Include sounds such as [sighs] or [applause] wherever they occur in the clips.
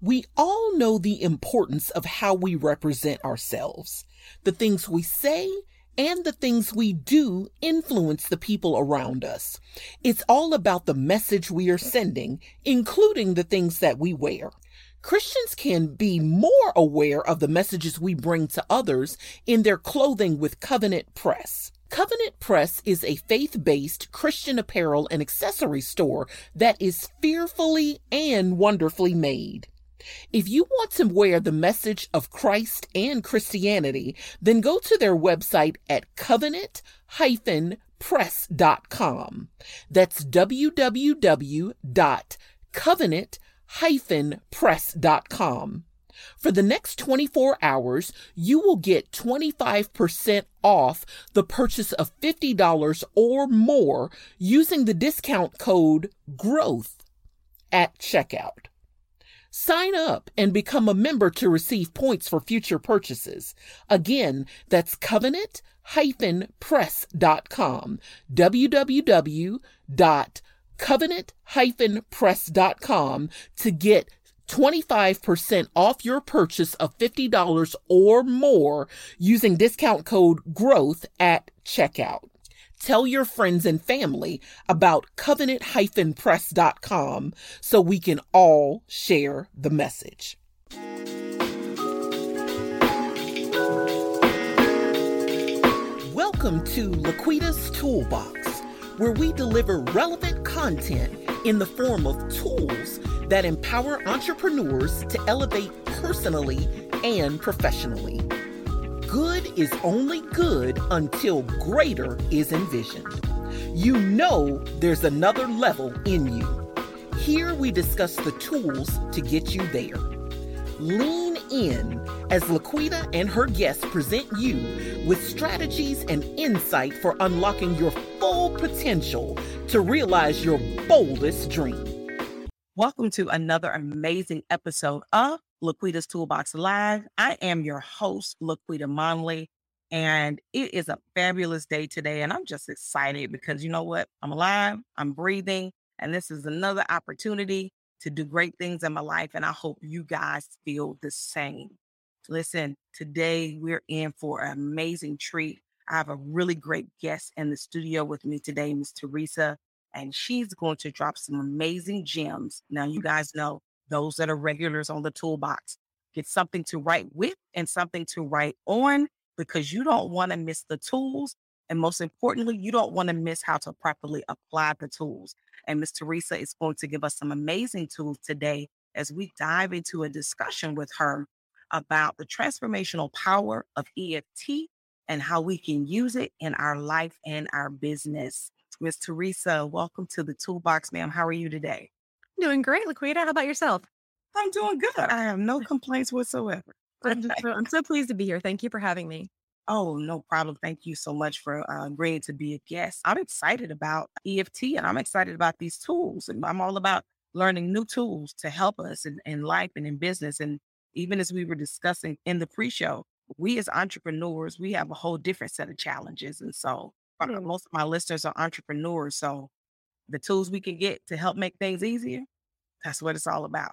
We all know the importance of how we represent ourselves. The things we say and the things we do influence the people around us. It's all about the message we are sending, including the things that we wear. Christians can be more aware of the messages we bring to others in their clothing with Covenant Press. Covenant Press is a faith based Christian apparel and accessory store that is fearfully and wonderfully made. If you want to wear the message of Christ and Christianity, then go to their website at covenant-press.com. That's www.covenant-press.com. For the next 24 hours, you will get 25% off the purchase of $50 or more using the discount code GROWTH at checkout. Sign up and become a member to receive points for future purchases. Again, that's covenant-press.com. www.covenant-press.com to get 25% off your purchase of $50 or more using discount code GROWTH at checkout. Tell your friends and family about covenant-press.com so we can all share the message. Welcome to Laquita's Toolbox, where we deliver relevant content in the form of tools that empower entrepreneurs to elevate personally and professionally. Good is only good until greater is envisioned. You know there's another level in you. Here we discuss the tools to get you there. Lean in as Laquita and her guests present you with strategies and insight for unlocking your full potential to realize your boldest dream. Welcome to another amazing episode of Laquita's Toolbox Live. I am your host, Laquita Monley, and it is a fabulous day today. And I'm just excited because you know what? I'm alive, I'm breathing, and this is another opportunity to do great things in my life. And I hope you guys feel the same. Listen, today we're in for an amazing treat. I have a really great guest in the studio with me today, Miss Teresa and she's going to drop some amazing gems. Now, you guys know those that are regulars on the toolbox get something to write with and something to write on because you don't want to miss the tools. And most importantly, you don't want to miss how to properly apply the tools. And Miss Teresa is going to give us some amazing tools today as we dive into a discussion with her about the transformational power of EFT and how we can use it in our life and our business. Miss Teresa, welcome to the toolbox, ma'am. How are you today? Doing great, Laquita. How about yourself? I'm doing good. I have no complaints whatsoever. [laughs] I'm, so, I'm so pleased to be here. Thank you for having me. Oh, no problem. Thank you so much for uh, agreeing to be a guest. I'm excited about EFT and I'm excited about these tools. And I'm all about learning new tools to help us in, in life and in business. And even as we were discussing in the pre show, we as entrepreneurs, we have a whole different set of challenges. And so Mm. most of my listeners are entrepreneurs. So the tools we can get to help make things easier, that's what it's all about.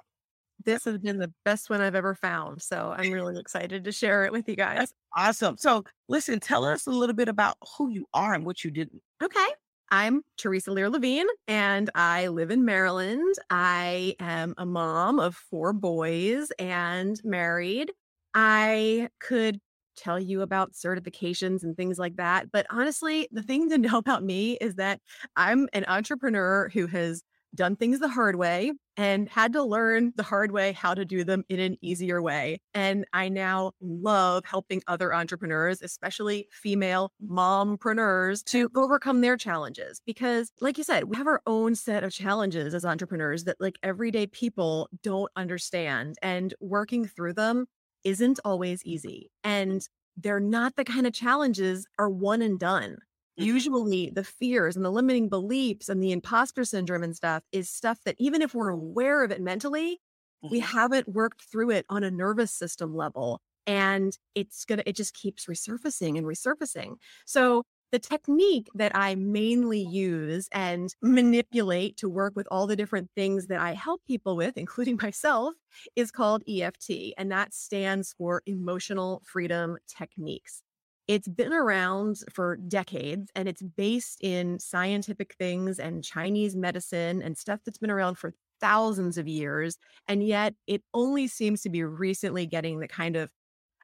This has been the best one I've ever found. So I'm really excited to share it with you guys. That's awesome. So listen, tell us a little bit about who you are and what you did. Okay. I'm Teresa Lear Levine and I live in Maryland. I am a mom of four boys and married. I could tell you about certifications and things like that. But honestly, the thing to [laughs] know about me is that I'm an entrepreneur who has done things the hard way and had to learn the hard way how to do them in an easier way. And I now love helping other entrepreneurs, especially female mompreneurs, to overcome their challenges. Because, like you said, we have our own set of challenges as entrepreneurs that, like, everyday people don't understand. And working through them isn't always easy. And they're not the kind of challenges are one and done. Mm-hmm. Usually, the fears and the limiting beliefs and the imposter syndrome and stuff is stuff that even if we're aware of it mentally, we mm-hmm. haven't worked through it on a nervous system level. And it's gonna, it just keeps resurfacing and resurfacing. So the technique that I mainly use and manipulate to work with all the different things that I help people with, including [laughs] myself, is called EFT. And that stands for Emotional Freedom Techniques. It's been around for decades and it's based in scientific things and Chinese medicine and stuff that's been around for thousands of years. And yet it only seems to be recently getting the kind of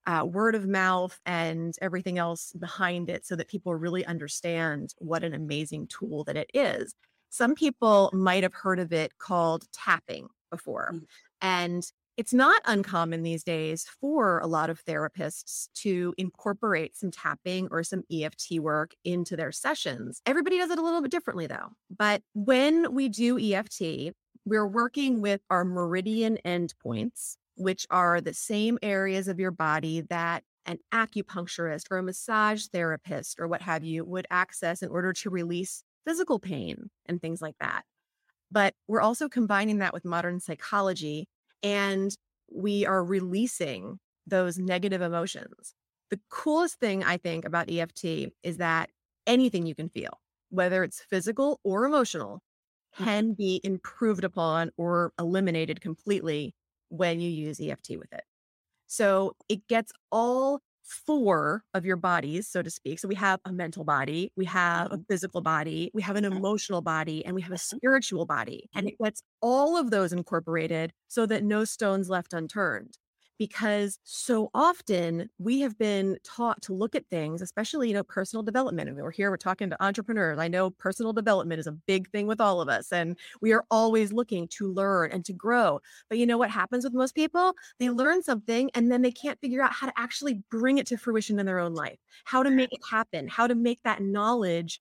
uh, word of mouth and everything else behind it so that people really understand what an amazing tool that it is. Some people might have heard of it called tapping before. Mm-hmm. And it's not uncommon these days for a lot of therapists to incorporate some tapping or some EFT work into their sessions. Everybody does it a little bit differently, though. But when we do EFT, we're working with our meridian endpoints, which are the same areas of your body that an acupuncturist or a massage therapist or what have you would access in order to release physical pain and things like that. But we're also combining that with modern psychology and we are releasing those negative emotions. The coolest thing I think about EFT is that anything you can feel, whether it's physical or emotional, mm. can be improved upon or eliminated completely when you use EFT with it. So it gets all four of your bodies, so to speak. So we have a mental body, we have a mm-hmm. physical body, we have an emotional body, and we have a mm-hmm. spiritual body. And it gets all of those incorporated so that no stones left unturned because so often we have been taught to look at things, especially, you know, personal development. And we're here, we're talking to entrepreneurs. I know personal development is a big thing with all of us, and we are always looking to learn and to grow. But you know what happens with most people? They learn something and then they can't figure out how to actually bring it to fruition in their own life, how to make it happen, how to make that knowledge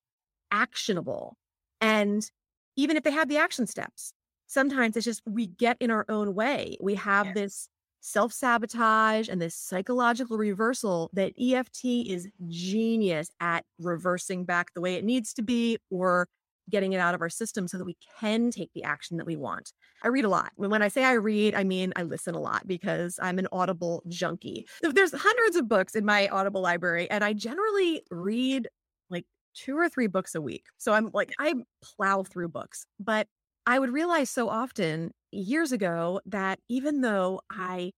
actionable. And even if they have the action steps, sometimes it's just we get in our own way. We have yes. this self sabotage and this psychological reversal that EFT is genius at reversing back the way it needs to be or getting it out of our system so that we can take the action that we want. I read a lot. When I say I read, I mean I listen a lot because I'm an Audible junkie. There's hundreds of books in my Audible library, and I generally read like two or three books a week. So I'm like, I plow through books, but I would realize so often years ago that even though I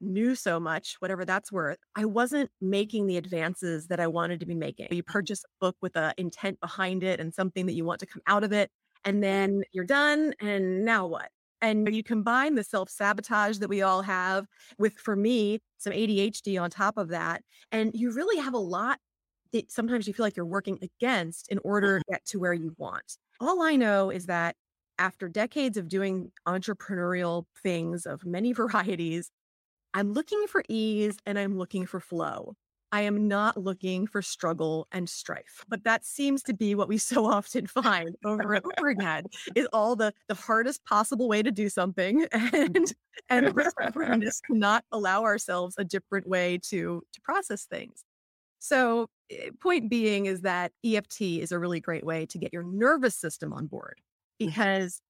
knew so much, whatever that's worth, I wasn't making the advances that I wanted to be making. You purchase a book with an intent behind it and something that you want to come out of it, and then you're done. And now what? And you combine the self sabotage that we all have with, for me, some ADHD on top of that. And you really have a lot that sometimes you feel like you're working against in order mm-hmm. to get to where you want. All I know is that after decades of doing entrepreneurial things of many [laughs] varieties, I'm looking for ease and I'm looking for flow. I am not looking for struggle and strife. But that seems to be what we [laughs] so often find over and over again is all the the hardest possible way to do something [laughs] and and we just cannot allow ourselves a different way to to process things. So eh, point being is that EFT is a really great way to get your nervous system on board. Because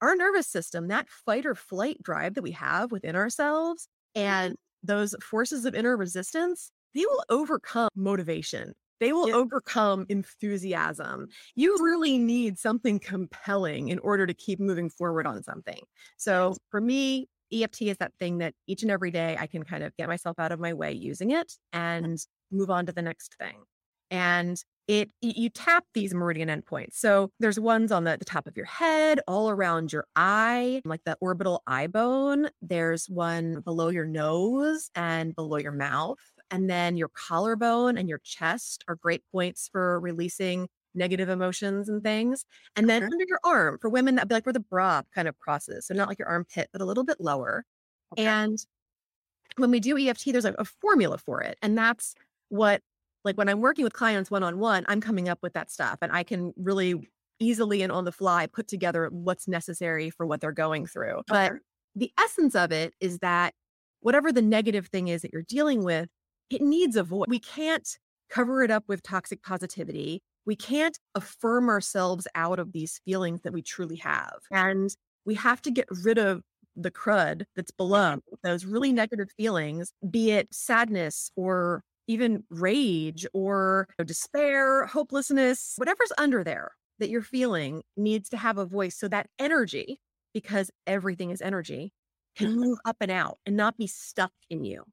our nervous system, that fight or flight drive that we have within ourselves, and mm-hmm. those forces of inner resistance, they will overcome motivation. They will overcome enthusiasm. You really need something compelling in order to keep moving forward on something. So for me, EFT is that thing that each and every day I can kind of get myself out of my way using it and move on to the next thing. And it you tap these meridian endpoints. So there's ones on the, the top of your head, all around your eye, like the orbital eye bone. There's one below your nose and below your mouth. And then your collarbone and your chest are great points for releasing negative emotions and things. And then okay. under your arm, for women, that'd be like where the bra kind of crosses. So not like your armpit, but a little bit lower. Okay. And when we do EFT, there's a, a formula for it. And that's what like when I'm working with clients one on one, I'm coming up with that stuff and I can really easily and on the fly put together what's necessary for what they're going through. But the essence of it is that whatever the negative thing is that you're dealing with, it needs a voice. We can't cover it up with toxic positivity. We can't affirm ourselves out of these feelings that we truly have. And we have to get rid of the crud that's below [laughs] those really negative feelings, be it sadness or even rage or despair, hopelessness, whatever's under there that you're feeling needs to have a voice. So that energy, because everything is energy, can Mm-hmm. move up and out and not be stuck in you.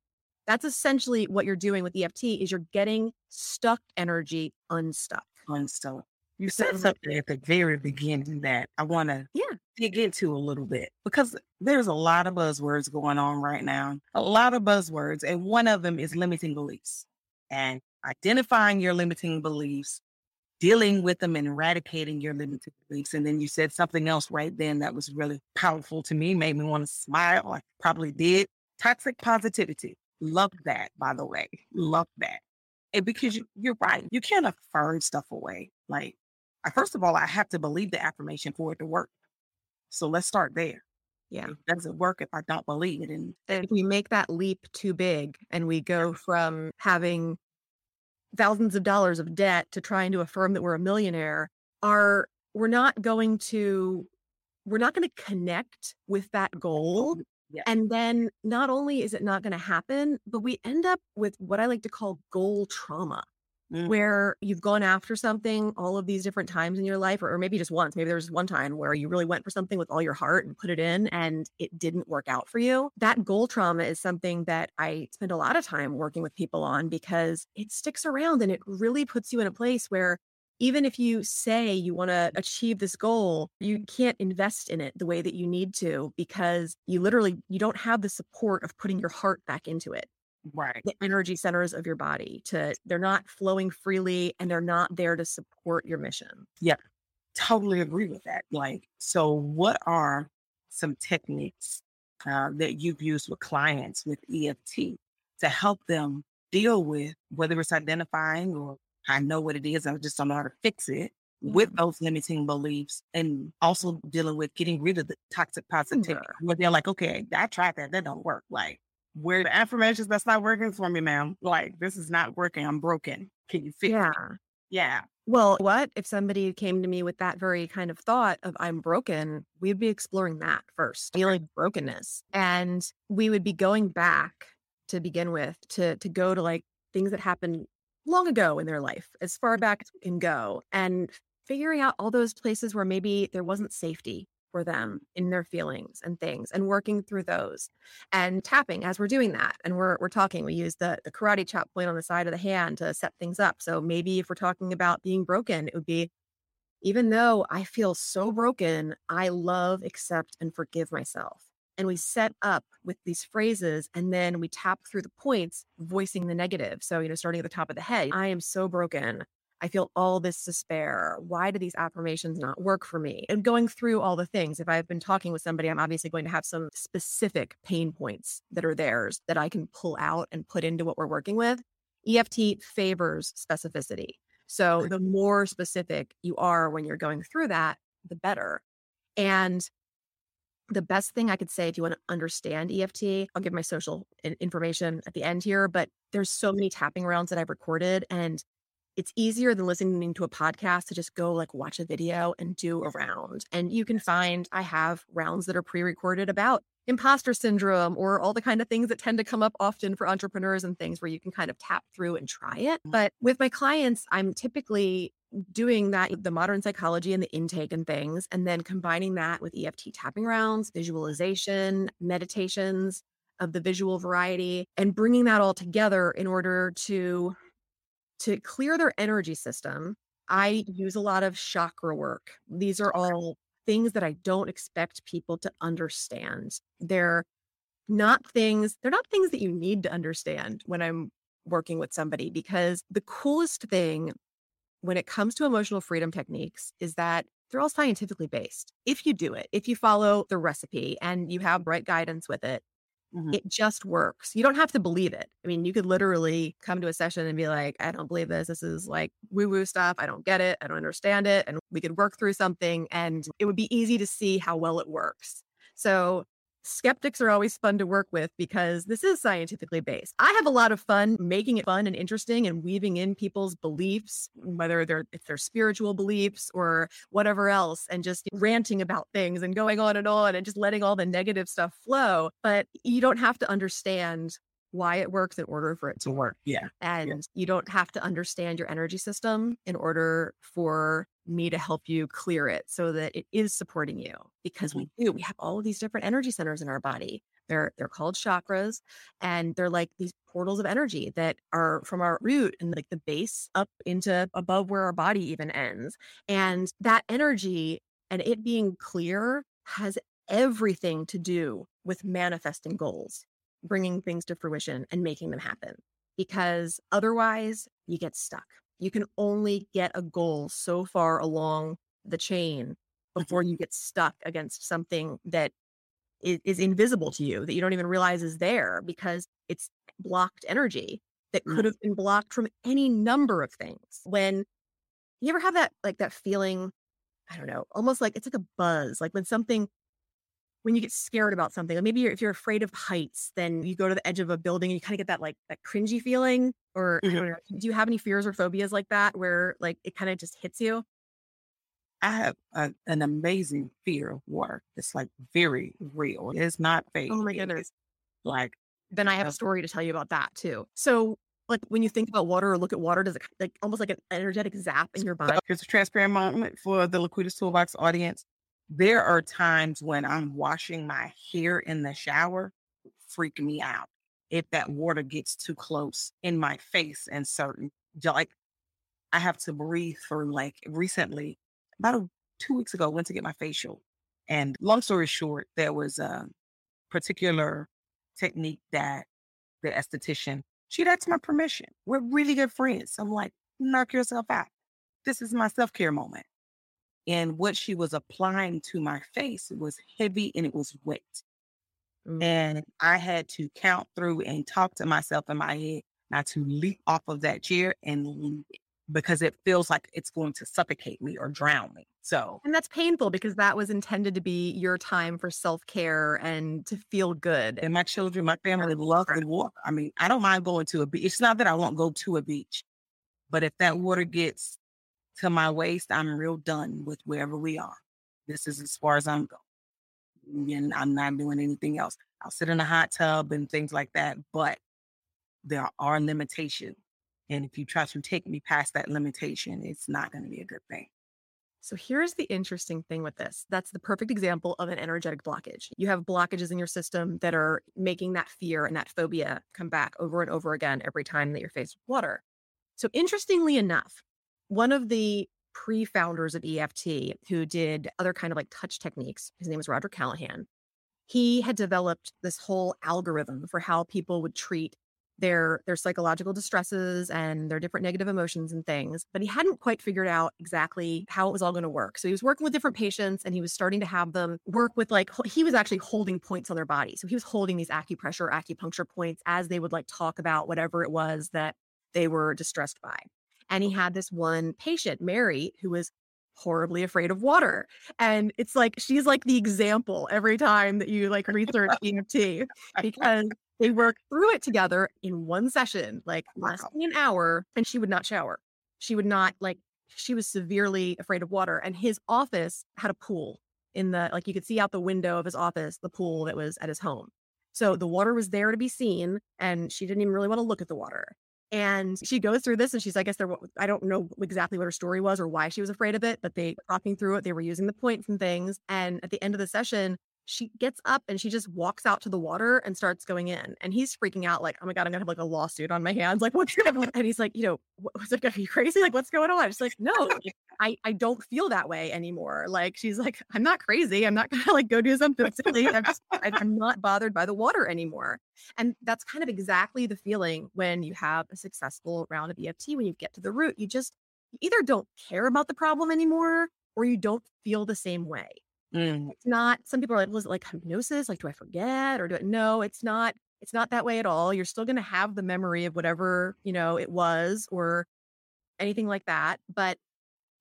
That's essentially what you're doing with EFT is you're getting stuck energy unstuck. Unstuck. you said something at the very beginning that I want to Yeah. Dig into a little bit because there's a lot of buzzwords going on right now, a lot of buzzwords, and one of them is limiting beliefs and identifying your limiting beliefs, dealing with them and eradicating your limiting beliefs. And then you said something else right then that was really powerful to me, made me want to smile. I probably did. Toxic positivity. Love that, by the way. Love that. And because you, you're right, you can't affirm stuff away. Like, uh, first of all, I have to believe the affirmation for it to work. So let's start there. Yeah. It doesn't work if I don't believe it. And if we make that leap too big and we go from having thousands of dollars of debt to trying to affirm that we're a millionaire are we're not going to we're not going to connect with that goal and then not only is it not going to happen but we end up with what i like to call goal trauma Mm. where you've gone after something all of these different times in your life or, or maybe just once maybe there was one time where you really went for something with all your heart and put it in and it didn't work out for you that goal trauma is something that i spend a lot of time working with people on because it sticks around and it really puts you in a place where even if you say you want to achieve this goal you can't invest in it the way that you need to because you literally you don't have the support of putting your heart back into it right. the energy centers of your body to they're not flowing freely and they're not there to support your mission Yeah. Totally agree with that. Like, so what are some techniques uh, that you've used with clients with EFT to help them deal with whether it's identifying or I know what it is, I just don't know how to fix it with those limiting beliefs and also dealing with getting rid of the toxic positivity Sure. where they're like, okay, I tried that, that don't work. Like, where the affirmations that's not working for me, ma'am. Like, this is not working. I'm broken. Can you fix yeah it? Yeah. well what if somebody came to me with that very kind of thought of i'm broken we'd be exploring that first feeling brokenness and we would be going back to begin with to to go to like things that happened long ago in their life as far back as we can go and figuring out all those places where maybe there wasn't safety for them in their feelings and things and working through those and tapping as we're doing that and we're we're talking we use the the karate chop point on the side of the hand to set things up. So maybe if we're talking about being broken it would be even though i feel so broken i love accept and forgive myself. And we set up with these phrases and then we tap through the points voicing the negative. So you know starting at the top of the head i am so broken I feel all this despair. Why do these affirmations not work for me? And going through all the things. If I've been talking with somebody, I'm obviously going to have some specific pain points that are theirs that I can pull out and put into what we're working with. EFT favors specificity. So the more specific you are when you're going through that, the better. And the best thing I could say if you want to understand EFT, I'll give my social information at the end here, but there's so many tapping rounds that I've recorded and it's easier than listening to a podcast to just go like watch a video and do a round. And you can find I have rounds that are pre-recorded about imposter syndrome or all the kind of things that tend to come up often for entrepreneurs and things where you can kind of tap through and try it. Mm. But with my clients, I'm typically doing that the modern psychology and the intake and things and then combining that with EFT tapping rounds, visualization, meditations of the visual variety and bringing that all together in order to to clear their energy system. I mm-hmm. use a lot of chakra work. These are all things that I don't expect people to understand. They're not things, they're not things that you need to understand when I'm working with somebody because the coolest thing when it comes to emotional freedom techniques is that they're all scientifically based. If you do it, if you follow the recipe and you have right guidance with it, Mhm. it just works. You don't have to believe it. I mean, you could literally come to a session and be like, I don't believe this. This is like woo woo stuff. I don't get it. I don't understand it. And we could work through something and it would be easy to see how well it works. So, skeptics are always fun to work with because this is scientifically based. I have a lot of fun making it fun and interesting and weaving in people's beliefs, whether they're if they're spiritual beliefs or whatever else, and just ranting about things and going on and on and just letting all the negative stuff flow. But you don't have to understand why it works in order for it to work. Yeah. And Yeah. you don't have to understand your energy system in order for me to help you clear it so that it is supporting you because mm-hmm. we do. We have all of these different energy centers in our body. They're they're called chakras and they're like these portals of energy that are from our root and like the base up into above where our body even ends. And that energy and it being clear has everything to do with manifesting goals bringing things to fruition and making them happen because otherwise you get stuck. You can only get a goal so far along the chain before mm-hmm. you get stuck against something that is, is invisible to you that you don't even realize is there because it's blocked energy that could have been blocked from any number of things. When you ever have that like that feeling, I don't know, almost like it's like a buzz, like when something when you get scared about something, like maybe you're, if you're afraid of heights, then you go to the edge of a building and you kind of get that like that cringy feeling. Or Mhm. don't know, do you have any fears or phobias like that where like it kind of just hits you? I have a, an amazing fear of water. It's like very real. It's not fake. Oh my goodness. Like, Then I have a story to tell you about that too. So like when you think about water or look at water, does it like almost like an energetic zap in your body? so here's a transparent moment for the Laquita's Toolbox audience. There are times when I'm washing my hair in the shower, freak me out. If that water gets too close in my face and certain, like I have to breathe for like recently, about a, two weeks ago, went to get my facial. And long story short, there was a particular technique that the esthetician, she'd asked my permission. We're really good friends. So I'm like, knock yourself out. This is my self care moment. And what she was applying to my face was heavy and it was wet. Mm. And I had to count through and talk to myself in my head not to leap off of that chair and leave it because it feels like it's going to suffocate me or drown me. So And that's painful because that was intended to be your time for self care and to feel good. and my children, my family love the water. I mean, I don't mind going to a beach. It's not that I won't go to a beach, but if that water gets to my waist, I'm real done with wherever we are. This is as far as I'm going. Mm, and I'm not doing anything else. I'll sit in a hot tub and things like that, but there are limitations. And if you try to take me past that limitation, it's not going to be a good thing. So here's the interesting thing with this. That's the perfect example of an energetic blockage. You have blockages in your system that are making that fear and that phobia come back over and over again every time that you're faced with water. So interestingly enough, one of the pre-founders of EFT who did other kind of like touch techniques, his name was Roger Callahan. He had developed this whole algorithm for how people would treat their their psychological distresses and their different negative emotions and things but he hadn't quite figured out exactly how it was all going to work so he was working with different patients and he was starting to have them work with like he was actually holding points on their body so he was holding these acupressure acupuncture points as they would like talk about whatever it was that they were distressed by and he oh. had this one patient mary who was horribly afraid of water and it's like she's like the example every time that you like research EFT [laughs] [laughs] because they worked through it together in one session, like less Wow. than an hour, and she would not shower. She would not like she was severely afraid of water. And his office had a pool in the like you could see out the window of his office, the pool that was at his home. So the water was there to be seen, and she didn't even really want to look at the water. And she goes through this, and she's, I guess. I don't know exactly what her story was or why she was afraid of it, but they talking through it. They were using the points and things. And at the end of the session, she gets up and she just walks out to the water and starts going in. And he's freaking out, like, oh my God, I'm gonna have like a lawsuit on my hands. [laughs] Like, what's going [laughs] on? [laughs] And he's like, you know, what, what's like, are you crazy? Like, what's going on? She's like, no, like, I, I don't feel that way anymore. Like, she's like, I'm not crazy. I'm not gonna like go do something silly. I'm just, I'm not bothered by the water anymore. And that's kind of exactly the feeling when you have a successful round of EFT, when you get to the root, you just you either don't care about the problem anymore or you don't feel the same way Mm, it's not some people are like was it like hypnosis? Like do i forget or do it no it's not it's not that way at all. You're still going to have the memory of whatever you know it was or anything like that but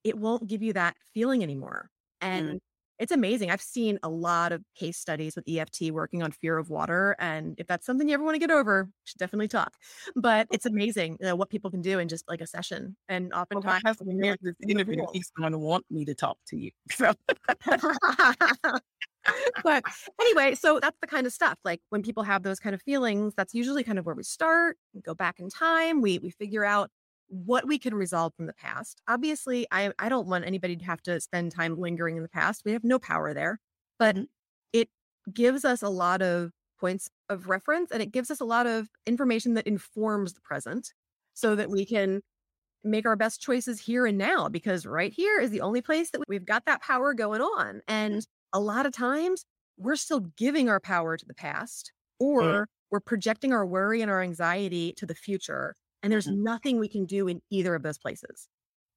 it won't give you that feeling anymore. And it's amazing i've seen a lot of case studies with eft working on fear of water and if that's something you ever want to get over should definitely talk but it's amazing you know, what people can do in just like a session and well, my oftentimes when you're, like, this in the interview. He's going to want me to talk to you. [laughs] So [laughs] but anyway, so that's the kind of stuff. Like when people have those kind of feelings, that's usually kind of where we start. We go back in time. We we figure out what we can resolve from the past. Obviously, I I don't want anybody to have to spend time lingering in the past. We have no power there, but mm-hmm. it gives us a lot of points of reference and it gives us a lot of information that informs the present so that we can make our best choices here and now because right here is the only place that we've got that power going on. And a lot of times we're still giving our power to the past or mm. we're projecting our worry and our anxiety to the future. And there's mm. nothing we can do in either of those places.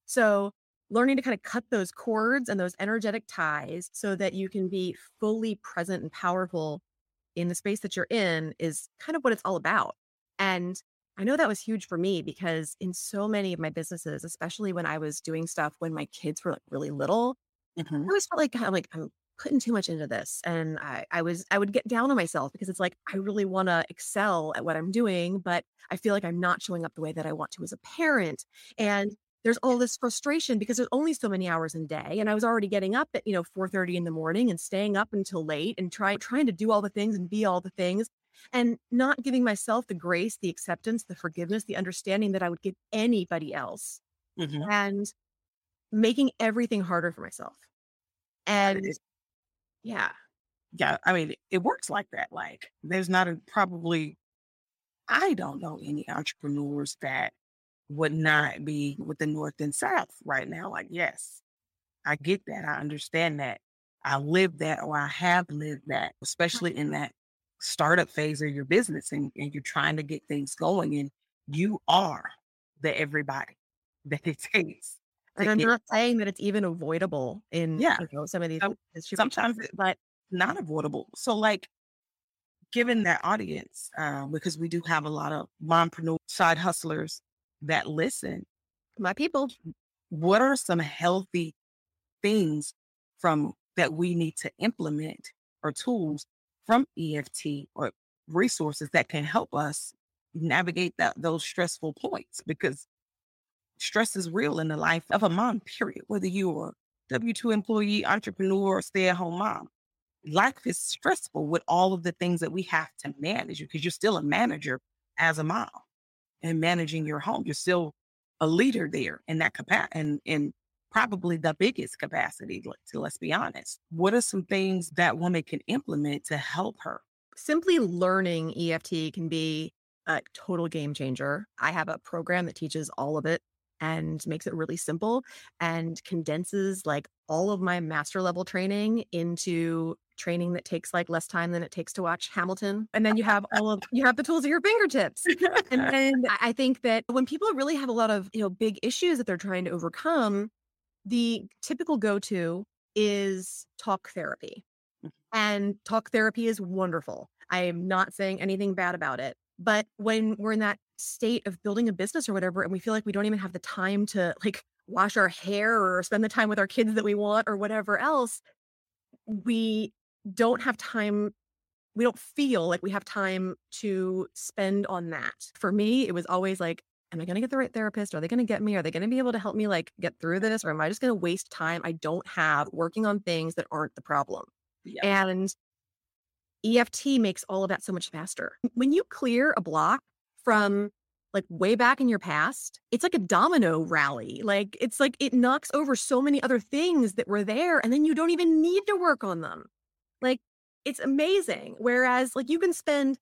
So, learning to kind of cut those cords and those energetic ties so that you can be fully present and powerful in the space that you're in is kind of what it's all about. And I know that was huge for me because in so many of my businesses, especially when I was doing stuff when my kids were like really little, mm-hmm. I always felt like I'm like I'm putting too much into this, and I, I was I would get down on myself because it's like I really want to excel at what I'm doing, but I feel like I'm not showing up the way that I want to as a parent, and there's all this frustration because there's only so many hours in a day and i was already getting up at you know 4.30 in the morning and staying up until late and trying trying to do all the things and be all the things and not giving myself the grace, the acceptance, the forgiveness, the understanding that I would give anybody else, mm-hmm. and making everything harder for myself. And yeah. Yeah. I mean, it works like that. Like, there's not a probably, I don't know any entrepreneurs that would not be with the North and South right now. Like, yes, I get that. I understand that. I live that or I have lived that, especially in that startup phase of your business and, and you're trying to get things going and you are the everybody [laughs] that it takes. And I'm not saying that it's even avoidable in yeah. You know, some of these um, sometimes it, but not avoidable. So like given that audience, uh, because we do have a lot of mompreneur side hustlers that listen. My people. What are some healthy things from that we need to implement or tools from EFT or resources that can help us navigate that those stressful points because stress is real in the life of a mom, period. Whether you're a W 2 employee, entrepreneur, or stay at home mom, life is stressful with all of the things that we have to manage because you're still a manager as a mom and managing your home. You're still a leader there in that capacity and, and probably the biggest capacity, to let's be honest. What are some things that woman can implement to help her? Simply learning EFT can be a total game changer. I have a program that teaches all of it and makes it really simple and condenses like all of my master level training into training that takes like less time than it takes to watch Hamilton. And then you have [laughs] all of you have the tools at your fingertips. and [laughs] then I think that when people really have a lot of, you know, big issues that they're trying to overcome, the typical go to is talk therapy. Mm. And talk therapy is wonderful. I am not saying anything bad about it. But when we're in that state of building a business or whatever, and we feel like we don't even have the time to like wash our hair or spend the time with our kids that we want or whatever else, we don't have time. We don't feel like we have time to spend on that. For me, it was always like, am I going to get the right therapist? Are they going to get me? Are they going to be able to help me like get through this? Or am I just going to waste time I don't have working on things that aren't the problem? Yeah. And EFT makes all of that so much faster. When you clear a block from like way back in your past, it's like a domino rally. Like it's like it knocks over so many other things that were there and then you don't even need to work on them. Like it's amazing. Whereas like you can spend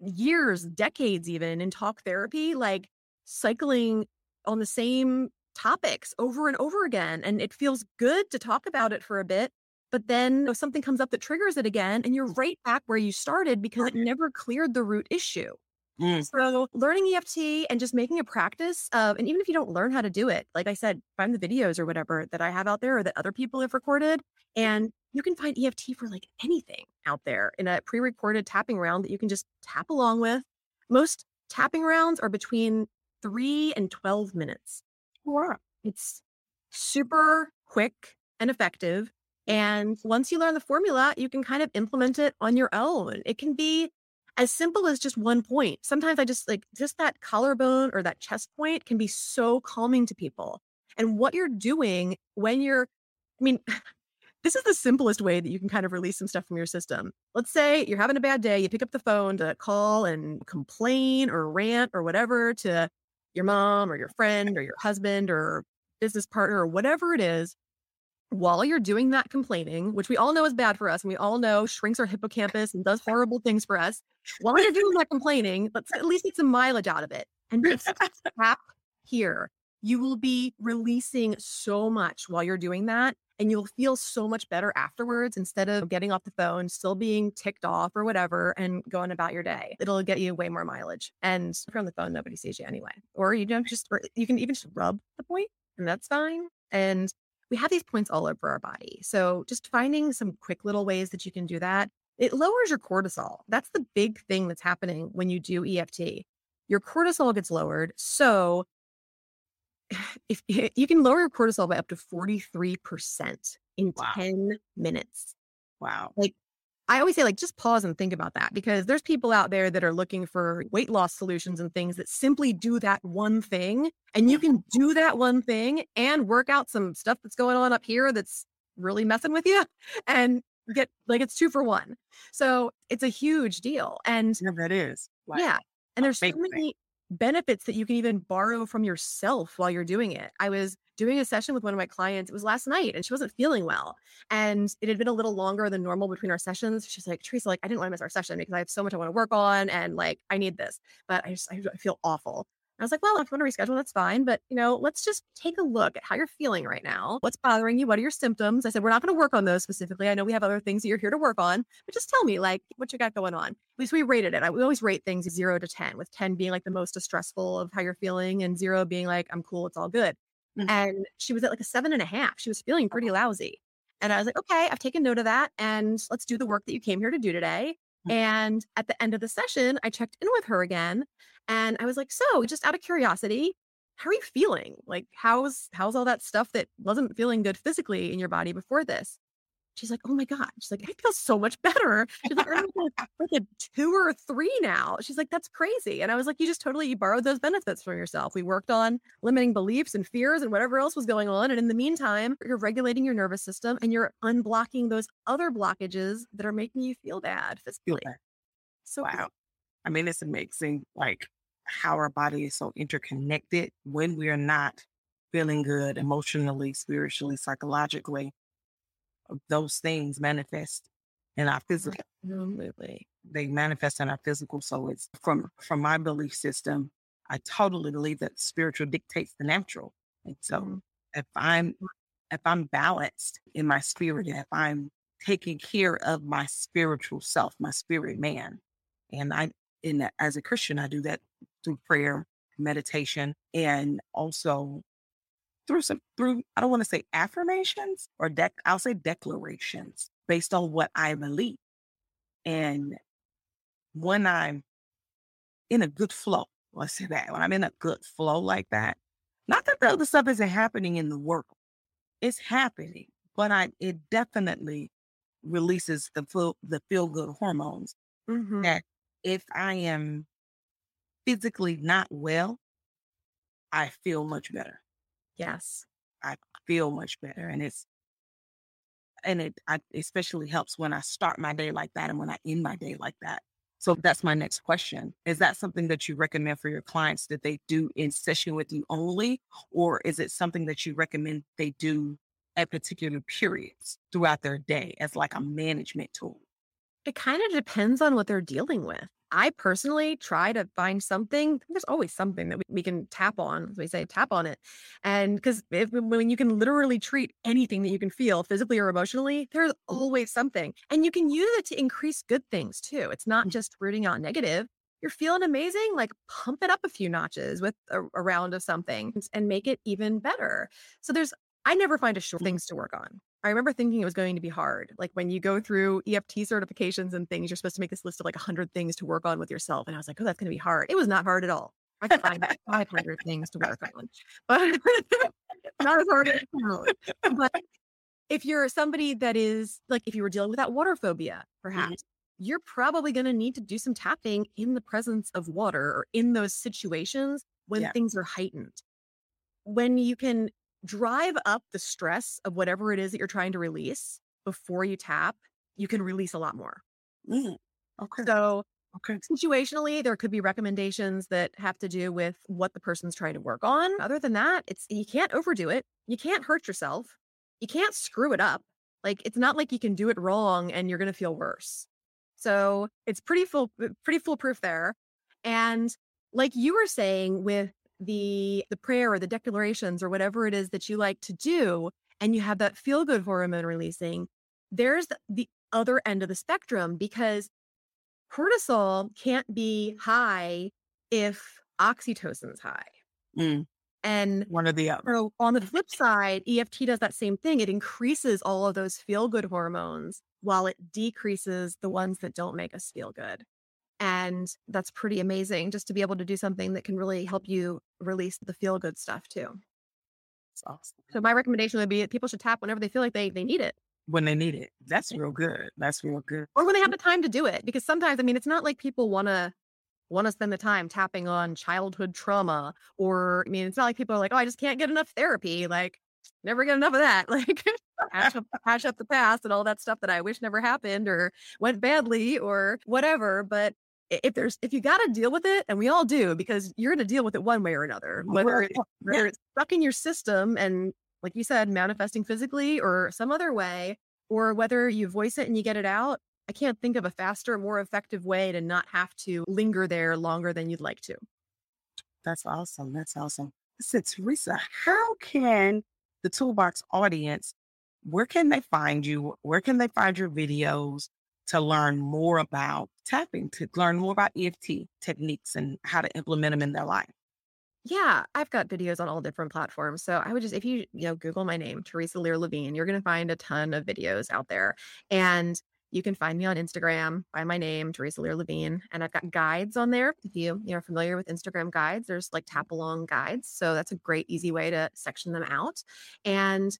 years, decades even in talk therapy, like cycling on the same topics over and over again. And it feels good to talk about it for a bit. But then if something comes up that triggers it again, and you're right back where you started because it never cleared the root issue. Mm. So learning EFT and just making a practice of, and even if you don't learn how to do it, like I said, find the videos or whatever that I have out there or that other people have recorded and you can find EFT for like anything out there in a pre recorded tapping round that you can just tap along with. Most tapping rounds are between three and 12 minutes. Wow. It's super quick and effective. And once you learn the formula, you can kind of implement it on your own. It can be as simple as just one point. Sometimes I just like just that collarbone or that chest point can be so calming to people. And what you're doing when you're, I mean, [laughs] this is the simplest way that you can kind of release some stuff from your system. Let's say you're having a bad day, you pick up the phone to call and complain or rant or whatever to your mom or your friend or your husband or business partner or whatever it is. While you're doing that complaining, which we all know is bad for us, and we all know shrinks our hippocampus and does horrible things for us. While you're doing that complaining, let's at least get some mileage out of it and just tap here. You will be releasing so much while you're doing that and you'll feel so much better afterwards instead of getting off the phone, still being ticked off or whatever, and going about your day. It'll get you way more mileage. And if you're on the phone, nobody sees you anyway. Or you don't just, you can even just rub the point, and that's fine. And we have these points all over our body. So just finding some quick little ways that you can do that. It lowers your cortisol. That's the big thing that's happening when you do EFT. Your cortisol gets lowered. So [sighs] if eh, you can lower your cortisol by up to 43% in wow. 10 minutes. Wow. Like I always say, like, just pause and think about that because there's people out there that are looking for weight loss solutions and things that simply do that one thing. And you can do that one thing and work out some stuff that's going on up here that's really messing with you [laughs] and get like it's two for one. So it's a huge deal. And yeah, that is. Wow. Yeah. And there's so many benefits that you can even borrow from yourself while you're doing it. I was doing a session with one of my clients. It was last night and she wasn't feeling well. And it had been a little longer than normal between our sessions. She's like, Teresa, like, I didn't want to miss our session because I have so much I want to work on and like, I need this, but I just, I feel awful. I was like, well, if you want to reschedule, that's fine. But, you know, let's just take a look at how you're feeling right now. What's bothering you? What are your symptoms? I said, we're not going to work on those specifically. I know we have other things that you're here to work on, but just tell me, like, what you got going on. At least we rated it. I, we always rate things zero to 10, with 10 being like the most distressful of how you're feeling and zero being like, I'm cool, it's all good. Mm-hmm. And she was at like a seven and a half. She was feeling pretty lousy. And I was like, okay, I've taken note of that. And let's do the work that you came here to do today. Mm-hmm. And at the end of the session, I checked in with her again and I was like, so just out of curiosity, how are you feeling? Like, how's how's all that stuff that wasn't feeling good physically in your body before this? She's like, oh my God. She's like, I feel so much better. She's like, I'm like a two or three now. She's like, that's crazy. And I was like, you just totally you borrowed those benefits from yourself. We worked on limiting beliefs and fears and whatever else was going on. And in the meantime, you're regulating your nervous system and you're unblocking those other blockages that are making you feel bad physically. So wow. I mean, it's amazing, like how our body is so interconnected when we are not feeling good emotionally, spiritually, psychologically. Those things manifest in our physical. Absolutely. They manifest in our physical. So it's from from my belief system, I totally believe that spiritual dictates the natural. And so mm-hmm. if I'm if I'm balanced in my spirit, if I'm taking care of my spiritual self, my spirit man, and I in as a Christian, I do that through prayer, meditation, and also through some through I don't want to say affirmations or dec I'll say declarations based on what I believe. And when I'm in a good flow, let's say that when I'm in a good flow like that, not that the other stuff isn't happening in the world, it's happening, but I it definitely releases the feel the feel good hormones mm-hmm. that if I am physically not well, I feel much better. Yes. I feel much better. And it's, and it I, especially helps when I start my day like that and when I end my day like that. So that's my next question. Is that something that you recommend for your clients that they do in session with you only? Or is it something that you recommend they do at particular periods throughout their day as like a management tool? It kind of depends on what they're dealing with. I personally try to find something. There's always something that we, we can tap on, as we say, tap on it. And because when you can literally treat anything that you can feel physically or emotionally, there's always something. And you can use it to increase good things too. It's not mm. just rooting out negative. You're feeling amazing, like pump it up a few notches with a, a round of something and make it even better. So there's, I never find a short things to work on. I remember thinking it was going to be hard. Like when you go through EFT certifications and things, you're supposed to make this list of like 100 things to work on with yourself. And I was like, oh, that's going to be hard. It was not hard at all. I could find 500 things to work on, but [laughs] not as hard as it sounds. But if you're somebody that is like, if you were dealing with that water phobia, mm-hmm. perhaps, mm-hmm. you're probably going to need to do some tapping in the presence of water or in those situations when yeah. things are heightened. When you can drive up the stress of whatever it is that you're trying to release before you tap, you can release a lot more. Mm, okay. So okay. situationally, there could be recommendations that have to do with what the person's trying to work on. Other than that, it's you can't overdo it. You can't hurt yourself. You can't screw it up. Like it's not like you can do it wrong and you're going to feel worse. So it's pretty full, pretty foolproof there. And like you were saying with the the prayer or the declarations or whatever it is that you like to do, and you have that feel good hormone releasing, there's the other end of the spectrum because cortisol can't be high if oxytocin's high. Mm. And one or the other. So on the flip [laughs] side, EFT does that same thing. It increases all of those feel good hormones while it decreases the ones that don't make us feel good. And that's pretty amazing just to be able to do something that can really help you release the feel good stuff too. That's awesome. So my recommendation would be that people should tap whenever they feel like they, they need it. When they need it. That's real good. That's real good. Or when they have the time to do it. Because sometimes, I mean, it's not like people want to want to spend the time tapping on childhood trauma or i mean it's not like people are like oh i just can't get enough therapy like never get enough of that [laughs] like hash up, hash up the past and all that stuff that i wish never happened or went badly or whatever but if there's if you got to deal with it and we all do because you're going to deal with it one way or another whether, it, whether it's stuck in your system and like you said manifesting physically or some other way or whether you voice it and you get it out I can't think of a faster, more effective way to not have to linger there longer than you'd like to. That's awesome. That's awesome. Listen, Teresa, how can the Toolbox audience, where can they find you? Where can they find your videos to learn more about tapping, to learn more about EFT techniques and how to implement them in their life? Yeah, I've got videos on all different platforms. So I would just, if you, you know, Google my name, Teresa Lear Levine, you're going to find a ton of videos out there. And you can find me on Instagram by my name, Teresa Lear Levine, and I've got guides on there. If you you're familiar with Instagram guides, there's like tap along guides, so that's a great easy way to section them out. And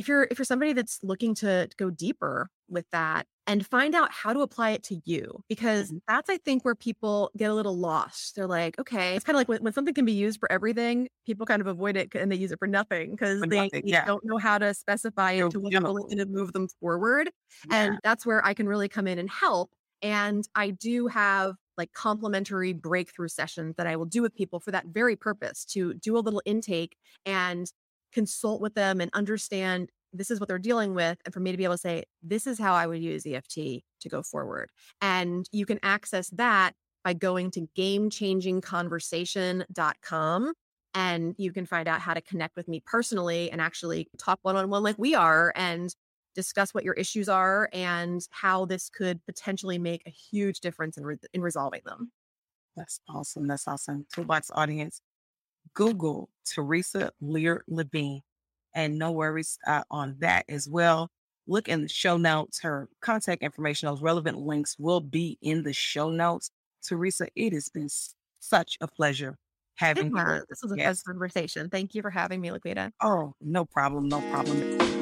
if you're if you're somebody that's looking to, go deeper with that and find out how to apply it to you because mm-hmm. that's i think where people get a little lost they're like okay it's kind of like when, when something can be used for everything people kind of avoid it and they use it for nothing because they nothing, yeah. don't know how to specify it to what's going to move them forward yeah. and that's where i can really come in and help and i do have like complimentary breakthrough sessions that i will do with people for that very purpose to do a little intake and consult with them and understand this is what they're dealing with and for me to be able to say this is how i would use eft to go forward. And you can access that by going to gamechangingconversation.com and you can find out how to connect with me personally and actually talk one-on-one like we are and discuss what your issues are and how this could potentially make a huge difference in, re- in resolving them. That's awesome. That's awesome toolbox audience google teresa lear levine and no worries uh, on that as well. Look in the show notes. Her contact information, those relevant links will be in the show notes. Teresa, it has been such a pleasure having you. This was a yes. conversation. Thank you for having me, Laquita. Oh, no problem. No problem.